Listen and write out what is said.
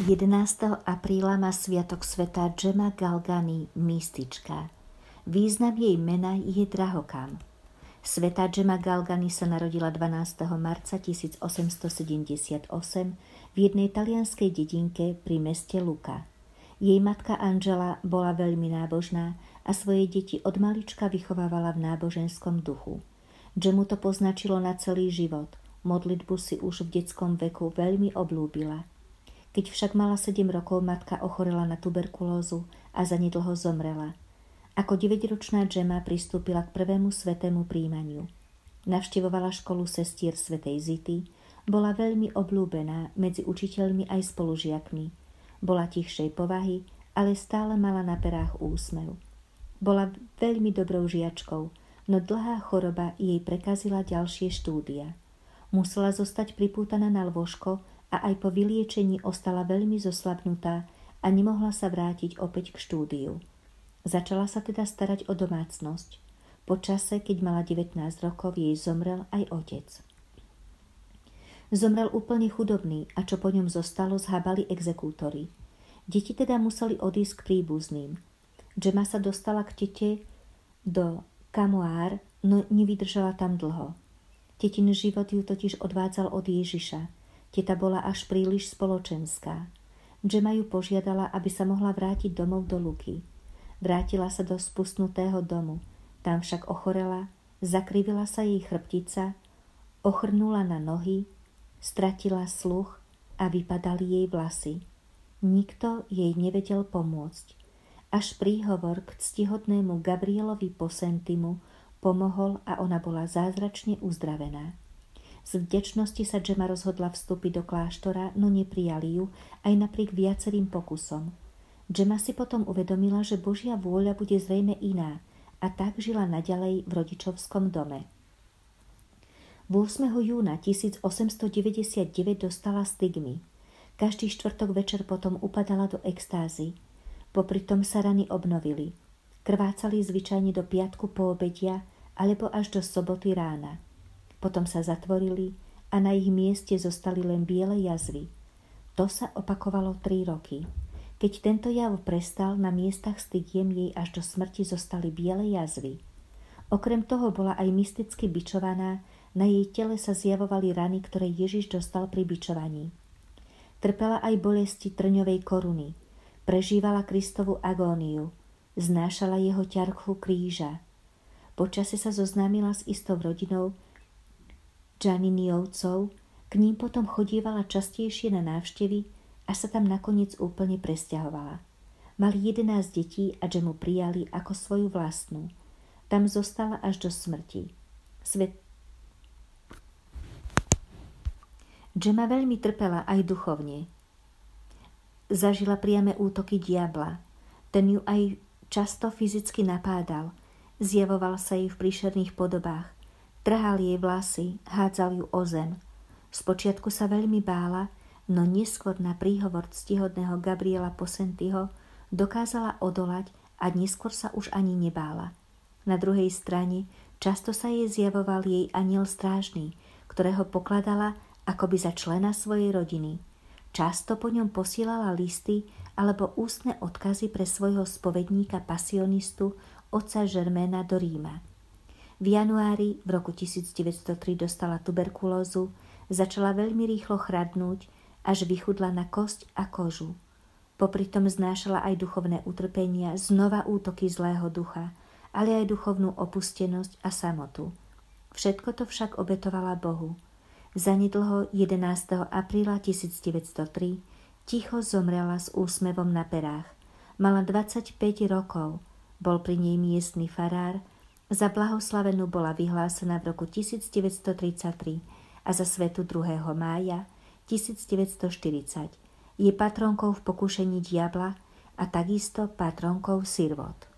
11. apríla má sviatok sveta Džema Galgani, mystička. Význam jej mena je drahokam. Sveta Džema Galgani sa narodila 12. marca 1878 v jednej talianskej dedinke pri meste Luka. Jej matka Angela bola veľmi nábožná a svoje deti od malička vychovávala v náboženskom duchu. Džemu to poznačilo na celý život. Modlitbu si už v detskom veku veľmi oblúbila – keď však mala 7 rokov, matka ochorela na tuberkulózu a zanedlho zomrela. Ako 9-ročná Džema pristúpila k prvému svetému príjmaniu. Navštevovala školu sestier svetej Zity, bola veľmi oblúbená medzi učiteľmi aj spolužiakmi. Bola tichšej povahy, ale stále mala na perách úsmev. Bola veľmi dobrou žiačkou, no dlhá choroba jej prekazila ďalšie štúdia. Musela zostať pripútaná na lôžko a aj po vyliečení ostala veľmi zoslabnutá a nemohla sa vrátiť opäť k štúdiu. Začala sa teda starať o domácnosť. Po čase, keď mala 19 rokov, jej zomrel aj otec. Zomrel úplne chudobný a čo po ňom zostalo, zhábali exekútory. Deti teda museli odísť k príbuzným. Džema sa dostala k tete do Kamoár, no nevydržala tam dlho. Tetin život ju totiž odvádzal od Ježiša – Teta bola až príliš spoločenská. Džema ju požiadala, aby sa mohla vrátiť domov do Luky. Vrátila sa do spustnutého domu. Tam však ochorela, zakrivila sa jej chrbtica, ochrnula na nohy, stratila sluch a vypadali jej vlasy. Nikto jej nevedel pomôcť. Až príhovor k ctihodnému Gabrielovi Posentimu pomohol a ona bola zázračne uzdravená. Z vdečnosti sa Džema rozhodla vstúpiť do kláštora, no neprijali ju aj napriek viacerým pokusom. Džema si potom uvedomila, že Božia vôľa bude zrejme iná a tak žila naďalej v rodičovskom dome. 8. júna 1899 dostala stigmy. Každý štvrtok večer potom upadala do extázy. Popri tom sa rany obnovili. Krvácali zvyčajne do piatku po obedia alebo až do soboty rána. Potom sa zatvorili a na ich mieste zostali len biele jazvy. To sa opakovalo tri roky. Keď tento jav prestal, na miestach stygiem jej až do smrti zostali biele jazvy. Okrem toho bola aj mysticky bičovaná, na jej tele sa zjavovali rany, ktoré Ježiš dostal pri bičovaní. Trpela aj bolesti trňovej koruny. Prežívala Kristovu agóniu. Znášala jeho ťarchu kríža. Počase sa zoznámila s istou rodinou, Džaniniovcov, k ním potom chodívala častejšie na návštevy a sa tam nakoniec úplne presťahovala. Mali 11 detí a mu prijali ako svoju vlastnú. Tam zostala až do smrti. Svet... Džema veľmi trpela aj duchovne. Zažila priame útoky diabla. Ten ju aj často fyzicky napádal. Zjavoval sa jej v príšerných podobách – Trhal jej vlasy, hádzal ju o zem. Spočiatku sa veľmi bála, no neskôr na príhovor ctihodného Gabriela Posentyho dokázala odolať a neskôr sa už ani nebála. Na druhej strane často sa jej zjavoval jej aniel strážny, ktorého pokladala akoby za člena svojej rodiny. Často po ňom posielala listy alebo ústne odkazy pre svojho spovedníka pasionistu otca Žerména do Ríma. V januári v roku 1903 dostala tuberkulózu, začala veľmi rýchlo chradnúť, až vychudla na kosť a kožu. Popri tom znášala aj duchovné utrpenia, znova útoky zlého ducha, ale aj duchovnú opustenosť a samotu. Všetko to však obetovala Bohu. Zanedlho 11. apríla 1903 ticho zomrela s úsmevom na perách. Mala 25 rokov, bol pri nej miestny farár, za blahoslavenú bola vyhlásená v roku 1933 a za svetu 2. mája 1940. Je patronkou v pokušení diabla a takisto patronkou sirvot.